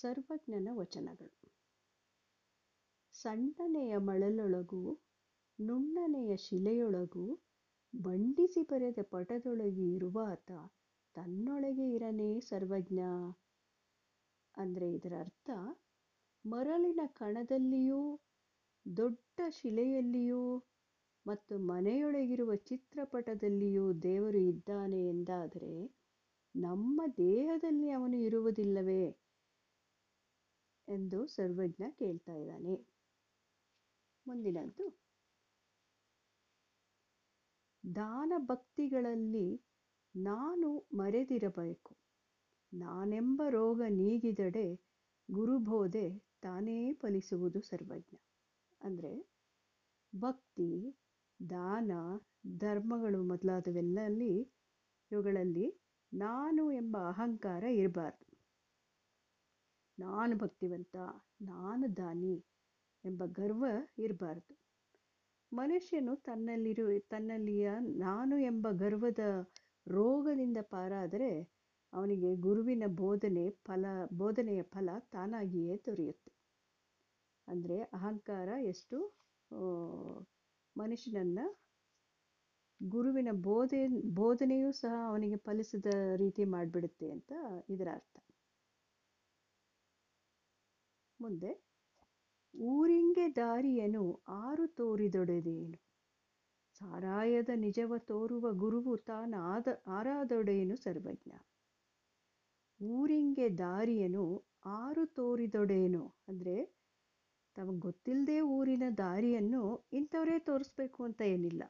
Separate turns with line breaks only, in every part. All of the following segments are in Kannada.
ಸರ್ವಜ್ಞನ ವಚನಗಳು. ಸಣ್ಣನೆಯ ಮಳಲೊಳಗೂ, ನುಣ್ಣನೆಯ ಶಿಲೆಯೊಳಗೂ ಬಂಡಿಸಿ ಬರೆದ ಪಟದೊಳಗೆ ಇರುವಾತ ತನ್ನೊಳಗೆ ಇರನೇ ಸರ್ವಜ್ಞ. ಅಂದರೆ ಇದರ ಅರ್ಥ, ಮರಳಿನ ಕಣದಲ್ಲಿಯೂ, ದೊಡ್ಡ ಶಿಲೆಯಲ್ಲಿಯೂ ಮತ್ತು ಮನೆಯೊಳಗಿರುವ ಚಿತ್ರಪಟದಲ್ಲಿಯೂ ದೇವರು ಇದ್ದಾನೆ ಎಂದಾದರೆ ನಮ್ಮ ದೇಹದಲ್ಲಿ ಅವನು ಇರುವುದಿಲ್ಲವೇ? ಎಂದು ಸರ್ವಜ್ಞ ಕೇಳ್ತಾ ಇದ್ದಾನೆ. ಮುಂದಿನದ್ದು ದಾನ ಭಕ್ತಿಗಳಲ್ಲಿ ನಾನು ಮರೆದಿರಬೇಕು ನಾನೆಂಬ ರೋಗ ನೀಗಿದಡೆ ಗುರುಬೋಧೆ ತಾನೇ ಫಲಿಸುವುದು ಸರ್ವಜ್ಞ. ಅಂದರೆ ಭಕ್ತಿ, ದಾನ, ಧರ್ಮಗಳು ಮೊದಲಾದವೆಲ್ಲಲ್ಲಿ ಇವುಗಳಲ್ಲಿ ನಾನು ಎಂಬ ಅಹಂಕಾರ ಇರಬಾರ್ದು. ನಾನು ಭಕ್ತಿವಂತ, ನಾನು ದಾನಿ ಎಂಬ ಗರ್ವ ಇರಬಾರ್ದು. ಮನುಷ್ಯನು ತನ್ನಲ್ಲಿರು, ತನ್ನಲ್ಲಿಯ ನಾನು ಎಂಬ ಗರ್ವದ ರೋಗದಿಂದ ಪಾರಾದರೆ ಅವನಿಗೆ ಗುರುವಿನ ಬೋಧನೆ ಫಲ, ಬೋಧನೆಯ ಫಲ ತಾನಾಗಿಯೇ ದೊರೆಯುತ್ತೆ. ಅಂದರೆ ಅಹಂಕಾರ ಎಷ್ಟು? ಮನುಷ್ಯನನ್ನು ಗುರುವಿನ ಬೋಧೆ, ಬೋಧನೆಯೂ ಸಹ ಅವನಿಗೆ ಫಲಿಸಿದ ರೀತಿ ಮಾಡಿಬಿಡುತ್ತೆ ಅಂತ ಇದರ ಅರ್ಥ. ಮುಂದೆ, ಊರಿಂಗೆ ದಾರಿಯನು ಆರು ತೋರಿದೊಡೆದೇನು? ಸಾರಾಯದ ನಿಜವ ತೋರುವ ಗುರುವು ತಾನ ಆದ ಆರಾದೊಡೆಯನು ಸರ್ವಜ್ಞ. ಊರಿಂಗೆ ದಾರಿಯನು ಆರು ತೋರಿದೊಡೆಯನು ಅಂದರೆ, ತಮಗೆ ಗೊತ್ತಿಲ್ಲದೆ ಊರಿನ ದಾರಿಯನ್ನು ಇಂಥವರೇ ತೋರಿಸ್ಬೇಕು ಅಂತ ಏನಿಲ್ಲ.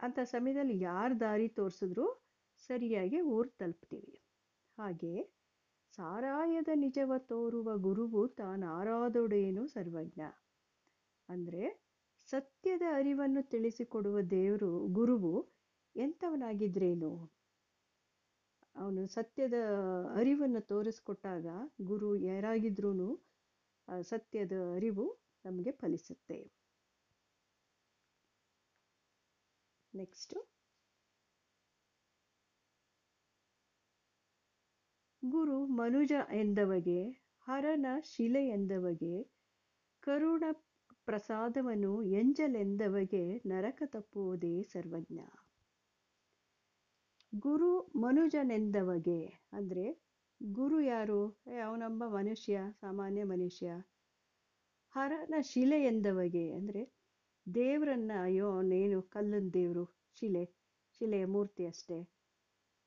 ಅಂಥ ಸಮಯದಲ್ಲಿ ಯಾರು ದಾರಿ ತೋರಿಸಿದ್ರು ಸರಿಯಾಗಿ ಊರು ತಲುಪ್ತೀವಿ. ಹಾಗೆ ಸಾರಾಯದ ನಿಜವ ತೋರುವ ಗುರುವು ತಾನಾರಾದೊಡೇನು ಸರ್ವಜ್ಞ. ಅಂದರೆ ಸತ್ಯದ ಅರಿವನ್ನು ತಿಳಿಸಿಕೊಡುವ ದೇವರು ಗುರುವು ಎಂಥವನಾಗಿದ್ರೇನು? ಅವನು ಸತ್ಯದ ಅರಿವನ್ನು ತೋರಿಸ್ಕೊಟ್ಟಾಗ ಗುರು ಯಾರಾಗಿದ್ರೂ ಸತ್ಯದ ಅರಿವು ನಮಗೆ ಫಲಿಸುತ್ತೆ. ನೆಕ್ಸ್ಟು ಗುರು ಮನುಜ ಎಂದವಗೆ, ಹರನ ಶಿಲೆ ಎಂದವಗೆ, ಕರುಣ ಪ್ರಸಾದವನು ಎಂಜಲೆಂದವಗೆ ನರಕ ತಪ್ಪುವುದೇ ಸರ್ವಜ್ಞ. ಗುರು ಮನುಜನೆಂದವಗೆ ಅಂದರೆ ಗುರು ಯಾರು? ಅವನೊಬ್ಬ ಮನುಷ್ಯ, ಸಾಮಾನ್ಯ ಮನುಷ್ಯ. ಹರನ ಶಿಲೆ ಎಂದವಗೆ ಅಂದರೆ ದೇವರನ್ನ, ಅಯ್ಯೋ, ಅವನೇನು ಕಲ್ಲಿನ ದೇವರು, ಶಿಲೆ, ಶಿಲೆಯ ಮೂರ್ತಿ ಅಷ್ಟೇ.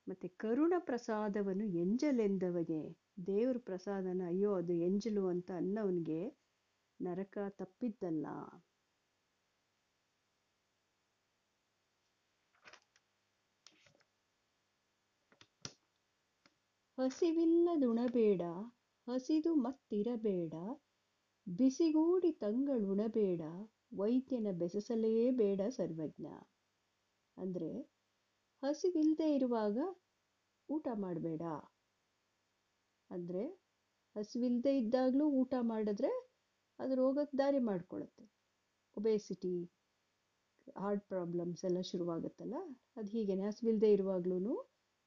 ಮತ್ತು ಕರುಣ ಪ್ರಸಾದವನ್ನು ಎಂಜಲೆಂದವಗೆ ದೇವ್ರ ಪ್ರಸಾದನ ಅಯ್ಯೋ ಅದು ಎಂಜಲು ಅಂತ ಅನ್ನವನಿಗೆ ನರಕ ತಪ್ಪಿದ್ದಲ್ಲ. ಹಸಿವಿಲ್ಲದುಣಬೇಡ ಹಸಿದು ಮತ್ತಿರಬೇಡ, ಬಿಸಿಗೂಡಿ ತಂಗಳುಣಬೇಡ ವೈದ್ಯನ ಬೆಸಸಲೇಬೇಡ ಸರ್ವಜ್ಞ. ಅಂದರೆ ಹಸಿವಿಲ್ಲದೆ ಇರುವಾಗ ಊಟ ಮಾಡಬೇಡ. ಅಂದರೆ ಹಸಿವಿಲ್ಲದೆ ಇದ್ದಾಗಲೂ ಊಟ ಮಾಡಿದ್ರೆ ಅದು ರೋಗಕ್ಕೆ ದಾರಿ ಮಾಡಿಕೊಡುತ್ತೆ ಒಬೇಸಿಟಿ ಹಾರ್ಟ್ ಪ್ರಾಬ್ಲಮ್ಸ್ ಎಲ್ಲ ಶುರುವಾಗುತ್ತಲ್ಲ, ಅದು ಹೀಗೇನೆ ಹಸಿವಿಲ್ಲದೆ ಇರುವಾಗ್ಲೂ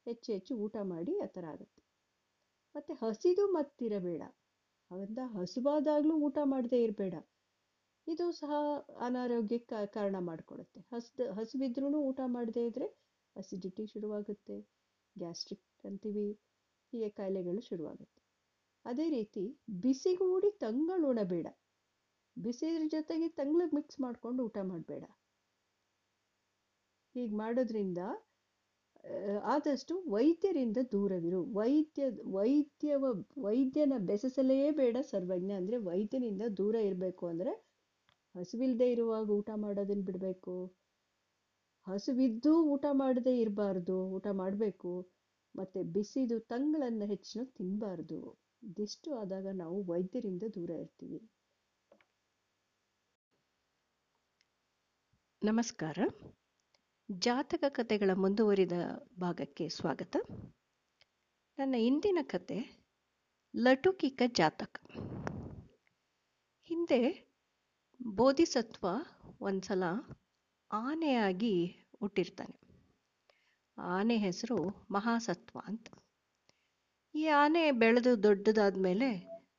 ಹೆಚ್ಚು ಹೆಚ್ಚು ಊಟ ಮಾಡಿ ಆ ಥರ ಆಗುತ್ತೆ. ಮತ್ತು ಹಸಿದು ಮತ್ತಿರಬೇಡ. ಅದರಿಂದ ಹಸುವಾದಾಗಲೂ ಊಟ ಮಾಡದೇ ಇರಬೇಡ. ಇದು ಸಹ ಅನಾರೋಗ್ಯಕ್ಕೆ ಕಾರಣ ಮಾಡಿಕೊಡುತ್ತೆ ಹಸ್ದು ಹಸಿವಿದ್ರೂ ಊಟ ಮಾಡದೇ ಇದ್ದರೆ ಅಸಿಡಿಟಿ ಶುರುವಾಗುತ್ತೆ ಗ್ಯಾಸ್ಟ್ರಿಕ್ ಅಂತೀವಿ, ಹೀಗೆ ಕಾಯಿಲೆಗಳು ಶುರುವಾಗುತ್ತೆ. ಅದೇ ರೀತಿ ಬಿಸಿಗೂಡಿ ತಂಗಳುಣಬೇಡ ಬಿಸಿದ್ರ ಜೊತೆಗೆ ತಂಗ್ಳಿಗೆ ಮಿಕ್ಸ್ ಮಾಡಿಕೊಂಡು ಊಟ ಮಾಡಬೇಡ. ಹೀಗೆ ಮಾಡೋದ್ರಿಂದ ಆದಷ್ಟು ವೈದ್ಯರಿಂದ ದೂರವಿರು. ವೈದ್ಯ, ವೈದ್ಯವ, ವೈದ್ಯನ ಬೆಸಸಲೇ ಬೇಡ ಸರ್ವಜ್ಞ ಅಂದರೆ ವೈದ್ಯನಿಂದ ದೂರ ಇರಬೇಕು ಅಂದರೆ ಹಸುವಿಲ್ಲದೆ ಇರುವಾಗ ಊಟ ಮಾಡೋದನ್ನು ಬಿಡಬೇಕು. ಹಸುವಿದ್ದು ಊಟ ಮಾಡದೇ ಇರಬಾರ್ದು, ಊಟ ಮಾಡಬೇಕು. ಮತ್ತು ಬಿಸಿದು ತಂಗಳನ್ನು ಹೆಚ್ಚಿನ ತಿನ್ನಬಾರ್ದು ಇದಿಷ್ಟು ಆದಾಗ ನಾವು ವೈದ್ಯರಿಂದ ದೂರ ಇರ್ತೀವಿ. ನಮಸ್ಕಾರ. ಜಾತಕ ಕಥೆಗಳ ಮುಂದುವರಿದ ಭಾಗಕ್ಕೆ ಸ್ವಾಗತ. ನನ್ನ ಇಂದಿನ ಕತೆ, ಲಟುಕಿಕ ಜಾತಕ. ಹಿಂದೆ ಬೋಧಿಸತ್ವ ಒಂದ್ಸಲ ಆನೆಯಾಗಿ ಹುಟ್ಟಿರ್ತಾನೆ. ಆನೆ ಹೆಸರು ಮಹಾಸತ್ವ ಅಂತ.
ಈ ಆನೆ ಬೆಳೆದು ದೊಡ್ಡದಾದ ಮೇಲೆ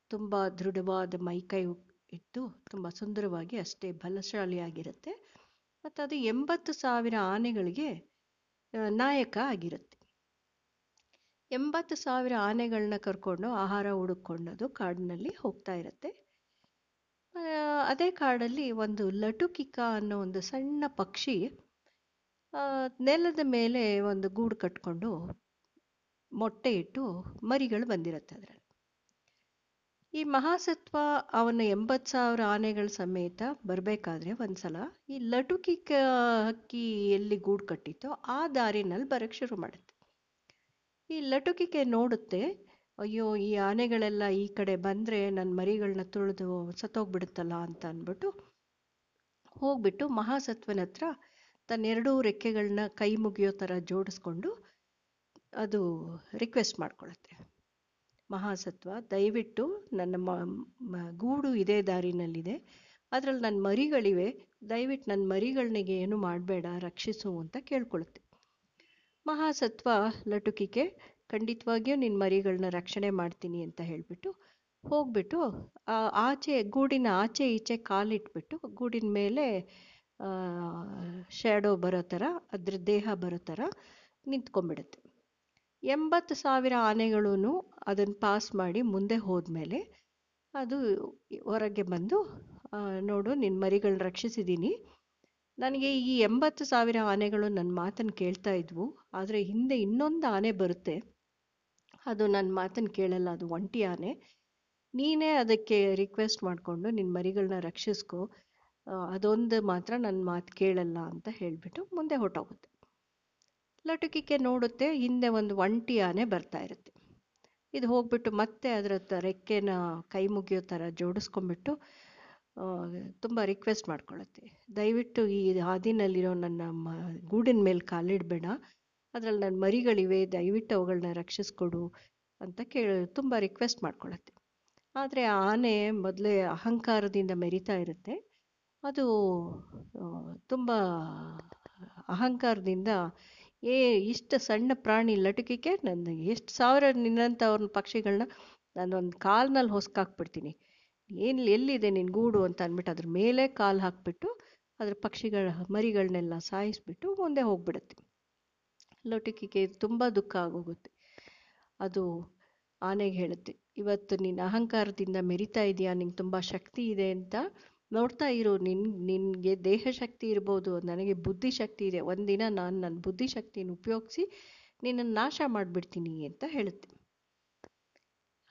ತುಂಬ ದೃಢವಾದ ಮೈಕೈ ಇಟ್ಟು ತುಂಬ ಸುಂದರವಾಗಿ ಅಷ್ಟೇ ಬಲಶಾಲಿಯಾಗಿರುತ್ತೆ. ಮತ್ತು ಅದು ಎಂಬತ್ತು ಸಾವಿರ ಆನೆಗಳಿಗೆ ನಾಯಕ ಆಗಿರುತ್ತೆ. ಎಂಬತ್ತು ಸಾವಿರ ಆನೆಗಳನ್ನ ಕರ್ಕೊಂಡು ಆಹಾರ ಹುಡುಕೊಂಡದು ಕಾಡಿನಲ್ಲಿ ಹೋಗ್ತಾ ಇರುತ್ತೆ. ಅದೇ ಕಾಡಲ್ಲಿ ಒಂದು ಲಟುಕಿಕ ಅನ್ನೋ ಒಂದು ಸಣ್ಣ ಪಕ್ಷಿ ನೆಲದ ಮೇಲೆ ಒಂದು ಗೂಡು ಕಟ್ಕೊಂಡು ಮೊಟ್ಟೆ ಇಟ್ಟು ಮರಿಗಳು ಬಂದಿರುತ್ತೆ ಅದರಲ್ಲಿ. ಈ ಮಹಾಸತ್ವ ಅವನ ಎಂಬತ್ತು ಸಾವಿರ ಆನೆಗಳ ಸಮೇತ ಬರಬೇಕಾದ್ರೆ ಒಂದ್ಸಲ ಈ ಲಟುಕಿಕ ಹಕ್ಕಿ ಎಲ್ಲಿ ಗೂಡು ಕಟ್ಟಿತ್ತೋ ಆ ದಾರಿನಲ್ಲಿ ಬರಕ್ಕೆ ಶುರು ಮಾಡುತ್ತೆ. ಈ ಲಟುಕಿಕೆ ನೋಡುತ್ತೆ ಅಯ್ಯೋ, ಈ ಆನೆಗಳೆಲ್ಲ ಈ ಕಡೆ ಬಂದರೆ ನನ್ನ ಮರಿಗಳನ್ನ ತುಳಿದು ಸತ್ತೋಗ್ಬಿಡುತ್ತಲ್ಲ ಅಂತ ಅಂದ್ಬಿಟ್ಟು ಹೋಗ್ಬಿಟ್ಟು ಮಹಾಸತ್ವನ ಹತ್ರ ತನ್ನೆರಡೂ ರೆಕ್ಕೆಗಳನ್ನ ಕೈ ಮುಗಿಯೋ ಥರ ಜೋಡಿಸ್ಕೊಂಡು ಅದು ರಿಕ್ವೆಸ್ಟ್ ಮಾಡ್ಕೊಳತ್ತೆ. ಮಹಾಸತ್ವ, ದಯವಿಟ್ಟು ನನ್ನ ಗೂಡು ಇದೇ ದಾರಿನಲ್ಲಿದೆ. ಅದರಲ್ಲಿ ನನ್ನ ಮರಿಗಳಿವೆ. ದಯವಿಟ್ಟು ನನ್ನ ಮರಿಗಳನಿಗೆ ಏನು ಮಾಡಬೇಡ, ರಕ್ಷಿಸು ಅಂತ ಕೇಳ್ಕೊಳುತ್ತೆ. ಮಹಾಸತ್ವ ಲಟುಕಿಕೆ ಖಂಡಿತವಾಗಿಯೂ ನಿನ್ನ ಮರಿಗಳನ್ನ ರಕ್ಷಣೆ ಮಾಡ್ತೀನಿ ಅಂತ ಹೇಳಿಬಿಟ್ಟು ಹೋಗ್ಬಿಟ್ಟು ಆಚೆ ಗೂಡಿನ ಆಚೆ ಈಚೆ ಕಾಲಿಟ್ಬಿಟ್ಟು ಗೂಡಿನ ಮೇಲೆ ಶ್ಯಾಡೋ ಬರೋ ಥರ, ಅದ್ರ ದೇಹ ಬರೋ ಥರ ನಿಂತ್ಕೊಂಡ್ಬಿಡುತ್ತೆ. ಎಂಬತ್ತು ಸಾವಿರ ಆನೆಗಳೂ ಅದನ್ನು ಪಾಸ್ ಮಾಡಿ ಮುಂದೆ ಹೋದ್ಮೇಲೆ ಅದು ಹೊರಗೆ ಬಂದು ನೋಡು ನಿನ್ನ ಮರಿಗಳನ್ನ ರಕ್ಷಿಸಿದ್ದೀನಿ. ನನಗೆ ಈ ಎಂಬತ್ತು ಸಾವಿರ ಆನೆಗಳು ನನ್ನ ಮಾತನ್ನು ಕೇಳ್ತಾ ಇದ್ವು, ಆದರೆ ಹಿಂದೆ ಇನ್ನೊಂದು ಆನೆ ಬರುತ್ತೆ. ಅದು ನನ್ನ ಮಾತನ್ನು ಕೇಳಲ್ಲ, ಅದು ಒಂಟಿ ಆನೆ ನೀನೇ ಅದಕ್ಕೆ ರಿಕ್ವೆಸ್ಟ್ ಮಾಡಿಕೊಂಡು ನಿನ್ನ ಮರಿಗಳನ್ನ ರಕ್ಷಿಸ್ಕೋ. ಅದೊಂದು ಮಾತ್ರ ನನ್ನ ಮಾತು ಕೇಳಲ್ಲ ಅಂತ ಹೇಳಿಬಿಟ್ಟು ಮುಂದೆ ಹೊಟ್ಟೋಗುತ್ತೆ ಲಟುಕಿಕೆ ನೋಡುತ್ತೆ, ಹಿಂದೆ ಒಂದು ಒಂಟಿ ಆನೆ ಬರ್ತಾ ಇರುತ್ತೆ. ಇದು ಹೋಗ್ಬಿಟ್ಟು ಮತ್ತೆ ಅದರ ರೆಕ್ಕೆನ ಕೈ ಮುಗಿಯೋ ಥರ ಜೋಡಿಸ್ಕೊಂಡ್ಬಿಟ್ಟು ತುಂಬ ರಿಕ್ವೆಸ್ಟ್ ಮಾಡ್ಕೊಳತ್ತೆ ದಯವಿಟ್ಟು ಈ ಹಾದಿನಲ್ಲಿರೋ ನನ್ನ ಮ, ಗೂಡಿನ ಮೇಲೆ ಕಾಲಿಡಬೇಡ. ಅದರಲ್ಲಿ ನನ್ನ ಮರಿಗಳಿವೆ, ದಯವಿಟ್ಟು ಅವುಗಳನ್ನ ರಕ್ಷಿಸ್ಕೊಡು ಅಂತ ಕೇಳಿ ತುಂಬ ರಿಕ್ವೆಸ್ಟ್ ಮಾಡ್ಕೊಳತ್ತೆ. ಆದರೆ ಆನೆ ಮೊದಲೇ ಅಹಂಕಾರದಿಂದ ಮೆರಿತಾ ಇರುತ್ತೆ. ಅದು ತುಂಬ ಅಹಂಕಾರದಿಂದ ಏ, ಇಷ್ಟು ಸಣ್ಣ ಪ್ರಾಣಿ ಲಟಕಿಕೆ ನನ್ನ ಎಷ್ಟು ಸಾವಿರ ನಿನ್ನಂಥವ್ರನ್ನ ಪಕ್ಷಿಗಳನ್ನ ನಾನೊಂದು ಕಾಲ್ನಲ್ಲಿ ಹೊಸ್ಕಾಕ್ಬಿಡ್ತೀನಿ. ಏನು ಎಲ್ಲಿದೆ ನಿನ್ನ ಗೂಡು ಅಂತ ಅಂದ್ಬಿಟ್ಟು ಅದ್ರ ಮೇಲೆ ಕಾಲು ಹಾಕ್ಬಿಟ್ಟು ಅದ್ರ ಪಕ್ಷಿಗಳ ಮರಿಗಳನ್ನೆಲ್ಲ ಸಾಯಿಸ್ಬಿಟ್ಟು ಮುಂದೆ ಹೋಗ್ಬಿಡುತ್ತೆ. ಲೋಟಿಕಿಗೆ ತುಂಬ ದುಃಖ ಆಗೋಗುತ್ತೆ. ಅದು ಆನೆಗೆ ಹೇಳುತ್ತೆ. ಇವತ್ತು ನಿನ್ನ ಅಹಂಕಾರದಿಂದ ಮೆರಿತಾ ಇದೆಯಾ? ನಿಂಗೆ ತುಂಬ ಶಕ್ತಿ ಇದೆ ಅಂತ ನೋಡ್ತಾ ಇರು. ನಿನ್, ನಿನಗೆ ದೇಹ ಶಕ್ತಿ ಇರ್ಬೋದು, ನನಗೆ ಬುದ್ಧಿ ಶಕ್ತಿ ಇದೆ. ಒಂದಿನ ನಾನು ನನ್ನ ಬುದ್ಧಿ ಶಕ್ತಿಯನ್ನು ಉಪಯೋಗಿಸಿ ನಿನ್ನನ್ನು ನಾಶ ಮಾಡಿಬಿಡ್ತೀನಿ ಅಂತ ಹೇಳುತ್ತೆ.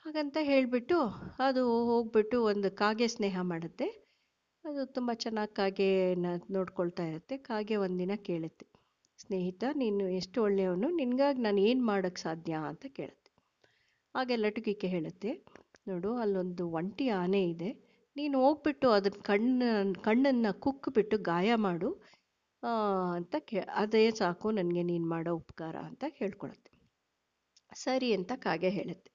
ಹಾಗಂತ ಹೇಳಿಬಿಟ್ಟು ಅದು ಹೋಗ್ಬಿಟ್ಟು ಒಂದು ಕಾಗೆ ಸ್ನೇಹ ಮಾಡುತ್ತೆ. ಅದು ತುಂಬ ಚೆನ್ನಾಗಿ ಕಾಗೆನ ನೋಡ್ಕೊಳ್ತಾ ಇರುತ್ತೆ. ಕಾಗೆ ಒಂದಿನ ಕೇಳುತ್ತೆ. ಸ್ನೇಹಿತ, ನೀನು ಎಷ್ಟು ಒಳ್ಳೆಯವನು, ನಿನಗಾಗಿ ನಾನು ಏನು ಮಾಡೋಕ್ಕೆ ಸಾಧ್ಯ ಅಂತ ಕೇಳುತ್ತೆ. ಹಾಗೆ ಲಟುಕಿಕೆ ಹೇಳುತ್ತೆ. ನೋಡು, ಅಲ್ಲೊಂದು ಒಂಟಿ ಆನೆ ಇದೆ. ನೀನು ಹೋಗ್ಬಿಟ್ಟು ಅದನ್ನ ಕಣ್ಣ, ಕಣ್ಣನ್ನು ಕುಕ್ಕಿಬಿಟ್ಟು ಗಾಯ ಮಾಡು. ಅಂತ ಕೇ, ಅದೇ ಸಾಕು, ನನಗೆ ನೀನು ಮಾಡೋ ಉಪಕಾರ ಅಂತ ಹೇಳ್ಕೊಳುತ್ತೆ. ಸರಿ ಅಂತ ಕಾಗೆ ಹೇಳುತ್ತೆ.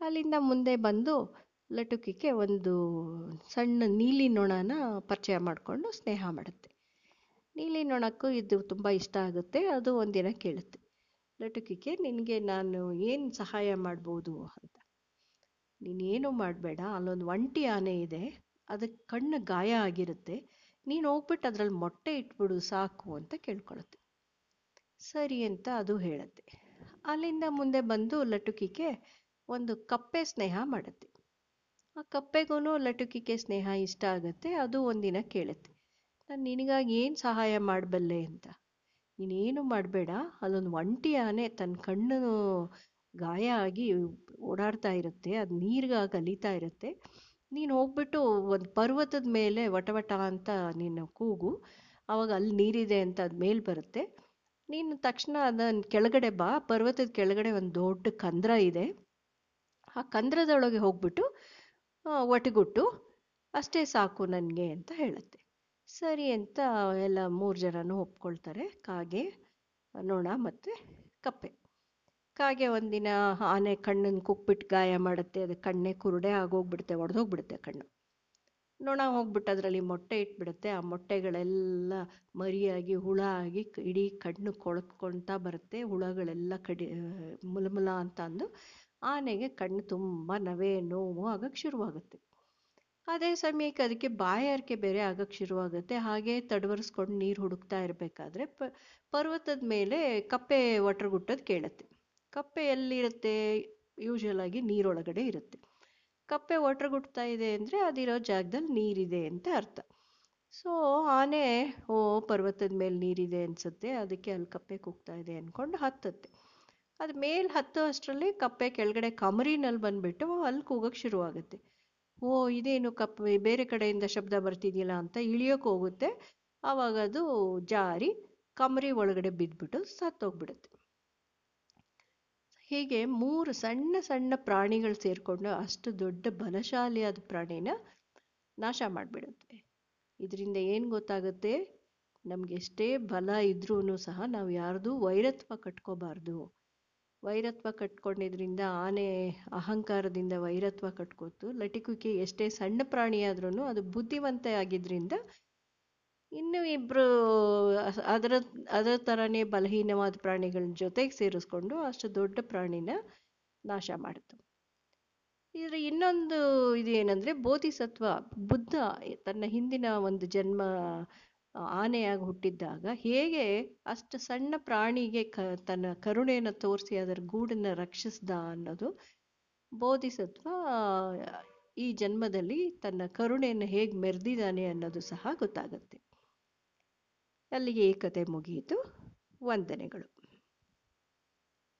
ಅಲ್ಲಿಂದ ಮುಂದೆ ಬಂದು ಲಟುಕಿಗೆ ಒಂದು ಸಣ್ಣ ನೀಲಿ ನೊಣನ ಪರಿಚಯ ಮಾಡಿಕೊಂಡು ಸ್ನೇಹ ಮಾಡುತ್ತೆ. ನೀಲಿ ನೊಣಕ್ಕೂ ಇದು ತುಂಬ ಇಷ್ಟ ಆಗುತ್ತೆ. ಅದು ಒಂದಿನ ಕೇಳುತ್ತೆ. ಲಟುಕಿಗೆ ನಿನಗೆ ನಾನು ಏನು ಸಹಾಯ ಮಾಡ್ಬೋದು ಅಂತ. ನೀನೇನು ಮಾಡಬೇಡ. ಅಲ್ಲೊಂದು ಒಂಟಿ ಆನೆ ಇದೆ. ಅದಕ್ಕೆ ಕಣ್ಣು ಗಾಯ ಆಗಿರುತ್ತೆ. ನೀನು ಹೋಗ್ಬಿಟ್ಟು ಅದರಲ್ಲಿ ಮೊಟ್ಟೆ ಇಟ್ಬಿಡು ಸಾಕು ಅಂತ ಕೇಳ್ಕೊಳುತ್ತೆ. ಸರಿ ಅಂತ ಅದು ಹೇಳುತ್ತೆ. ಅಲ್ಲಿಂದ ಮುಂದೆ ಬಂದು ಲಟುಕಿಗೆ ಒಂದು ಕಪ್ಪೆ ಸ್ನೇಹ ಮಾಡುತ್ತೆ. ಆ ಕಪ್ಪೆಗೂ ಲಟುಕಿಗೆ ಸ್ನೇಹ ಇಷ್ಟ ಆಗುತ್ತೆ. ಅದು ಒಂದಿನ ಕೇಳುತ್ತೆ. ನಾನು ನಿನಗಾಗಿ ಏನು ಸಹಾಯ ಮಾಡಬಲ್ಲೆ ಅಂತ. ನೀನೇನು ಮಾಡಬೇಡ ಅಲ್ಲೊಂದು ಒಂಟಿ ಆನೆ ತನ್ನ ಕಣ್ಣು ಗಾಯ ಆಗಿ ಓಡಾಡ್ತಾ ಇರುತ್ತೆ, ಅದು ನೀರಿಗಾಗಿ ಕಲಿತಾ ಇರುತ್ತೆ. ನೀನು ಹೋಗ್ಬಿಟ್ಟು ಒಂದು ಪರ್ವತದ ಮೇಲೆ ವಟವಟ ಅಂತ ನೀನು ಕೂಗು ಆವಾಗ ಅಲ್ಲಿ ನೀರಿದೆ ಅಂತ ಅದು ಮೇಲೆ ಬರುತ್ತೆ. ನೀನು ತಕ್ಷಣ ಅದನ್ನ ಕೆಳಗಡೆ ಬಾ, ಪರ್ವತದ ಕೆಳಗಡೆ ಒಂದು ದೊಡ್ಡ ಕಂದ್ರ ಇದೆ. ಆ ಕಂದ್ರದೊಳಗೆ ಹೋಗ್ಬಿಟ್ಟು ಒಟಗುಟ್ಟು, ಅಷ್ಟೇ ಸಾಕು ನನಗೆ ಅಂತ ಹೇಳುತ್ತೆ. ಸರಿ ಅಂತ ಎಲ್ಲ ಮೂರು ಜನನೂ ಒಪ್ಕೊಳ್ತಾರೆ. ಕಾಗೆ ನೊಣ ಮತ್ತು ಕಪ್ಪೆ. ಕಾಗೆ ಒಂದಿನ ಆನೆ ಕಣ್ಣನ್ನು ಕುಕ್ಬಿಟ್ಟು ಗಾಯ ಮಾಡುತ್ತೆ, ಅದು ಕಣ್ಣೇ ಕುರುಡೆ ಆಗೋಗ್ಬಿಡುತ್ತೆ, ಒಡೆದೋಗ್ಬಿಡುತ್ತೆ ಕಣ್ಣು. ನೊಣ ಹೋಗ್ಬಿಟ್ಟು ಅದರಲ್ಲಿ ಮೊಟ್ಟೆ ಇಟ್ಬಿಡುತ್ತೆ, ಆ ಮೊಟ್ಟೆಗಳೆಲ್ಲ ಮರಿಯಾಗಿ, ಹುಳ ಆಗಿ ಇಡೀ ಕಣ್ಣು ಕೊಳ್ಕೊಳ್ತಾ ಬರುತ್ತೆ, ಹುಳಗಳೆಲ್ಲ ಕಡಿ ಮುಲಮುಲ ಅಂತ ಅಂದು ಆನೆಗೆ ಕಣ್ಣು ತುಂಬ ನವೆ ನೋವು ಆಗಕ್ಕೆ ಶುರುವಾಗುತ್ತೆ. ಅದೇ ಸಮಯಕ್ಕೆ ಅದಕ್ಕೆ ಬಾಯಾರಿಕೆ ಬೇರೆ ಆಗಕ್ಕೆ ಶುರುವಾಗುತ್ತೆ. ಹಾಗೆ ತಡವರಿಸ್ಕೊಂಡು ನೀರು ಹುಡುಕ್ತಾ ಇರಬೇಕಾದ್ರೆ ಪ, ಪರ್ವತದ ಮೇಲೆ ಕಪ್ಪೆ ಒಟ್ರಗುಟ್ಟೋದು ಕೇಳುತ್ತೆ. ಕಪ್ಪೆ ಎಲ್ಲಿರುತ್ತೆ ಯೂಶುವಲ್ ಆಗಿ ನೀರೊಳಗಡೆ ಇರುತ್ತೆ. ಕಪ್ಪೆ ಒಟ್ರಗುಟ್ತಾ ಇದೆ ಅಂದರೆ ಅದಿರೋ ಜಾಗದಲ್ಲಿ ನೀರಿದೆ ಅಂತ ಅರ್ಥ. ಸೊ ಆನೆ, ಓ, ಪರ್ವತದ ಮೇಲೆ ನೀರಿದೆ ಅನಿಸುತ್ತೆ. ಅದಕ್ಕೆ ಅಲ್ಲಿ ಕಪ್ಪೆ ಕೂಗ್ತಾ ಇದೆ ಅಂದ್ಕೊಂಡು ಹತ್ತುತ್ತೆ. ಅದು ಮೇಲೆ ಹತ್ತೋ ಅಷ್ಟರಲ್ಲಿ ಕಪ್ಪೆ ಕೆಳಗಡೆ ಕಮರಿನಲ್ಲಿ ಬಂದುಬಿಟ್ಟು ಅಲ್ಲಿ ಕೂಗಕ್ಕೆ ಶುರುವಾಗುತ್ತೆ. ಓ, ಇದೇನು ಕಪ್ಪೆ ಬೇರೆ ಕಡೆಯಿಂದ ಶಬ್ದ ಬರ್ತಿದೆಯಲ್ಲ ಅಂತ ಇಳಿಯೋಕೆ ಹೋಗುತ್ತೆ. ಆವಾಗ ಅದು ಜಾರಿ, ಕಮರಿ ಒಳಗಡೆ ಬಿದ್ದುಬಿಟ್ಟು ಸತ್ತೋಗ್ಬಿಡುತ್ತೆ. ಹೀಗೆ ಮೂರು ಸಣ್ಣ ಸಣ್ಣ ಪ್ರಾಣಿಗಳು ಸೇರಿಕೊಂಡು ಅಷ್ಟು ದೊಡ್ಡ ಬಲಶಾಲಿಯಾದ ಪ್ರಾಣಿನ ನಾಶ ಮಾಡಿಬಿಡುತ್ತೆ. ಇದರಿಂದ ಏನು ಗೊತ್ತಾಗುತ್ತೆ? ನಮ್ಗೆ ಎಷ್ಟೇ ಬಲ ಇದ್ರೂ ಸಹ ನಾವು ಯಾರ್ದು ವೈರತ್ವ ಕಟ್ಕೋಬಾರ್ದು. ವೈರತ್ವ ಕಟ್ಕೊಂಡಿದ್ರಿಂದ ಆನೆ ಅಹಂಕಾರದಿಂದ ವೈರತ್ವ ಕಟ್ಕೋತು ಲಟಿಕುಕೆ ಎಷ್ಟೇ ಸಣ್ಣ ಪ್ರಾಣಿಯಾದ್ರೂ ಅದು ಬುದ್ಧಿವಂತ ಆಗಿದ್ರಿಂದ ಇನ್ನು ಇಬ್ಬರು ಅದರ ಅದರ ಥರನೇ ಬಲಹೀನವಾದ ಪ್ರಾಣಿಗಳ ಜೊತೆಗೆ ಸೇರಿಸ್ಕೊಂಡು ಅಷ್ಟು ದೊಡ್ಡ ಪ್ರಾಣಿನ ನಾಶ ಮಾಡಿತು. ಇದರ ಇನ್ನೊಂದು ಇದು ಏನಂದರೆ ಬೋಧಿಸತ್ವ, ಬುದ್ಧ ತನ್ನ ಹಿಂದಿನ ಒಂದು ಜನ್ಮ ಆನೆಯಾಗಿ ಹುಟ್ಟಿದ್ದಾಗ ಹೇಗೆ ಅಷ್ಟು ಸಣ್ಣ ಪ್ರಾಣಿಗೆ ಕ, ತನ್ನ ಕರುಣೆಯನ್ನು ತೋರಿಸಿ ಅದರ ಗೂಡನ್ನು ರಕ್ಷಿಸ್ದ ಅನ್ನೋದು ಬೋಧಿಸತ್ವ, ಈ ಜನ್ಮದಲ್ಲಿ ತನ್ನ ಕರುಣೆಯನ್ನು ಹೇಗೆ ಮೆರೆದಿದ್ದಾನೆ ಅನ್ನೋದು ಸಹ ಗೊತ್ತಾಗುತ್ತೆ. ಅಲ್ಲಿಗೆ ಈ ಕತೆ ಮುಗಿಯಿತು. ವಂದನೆಗಳು.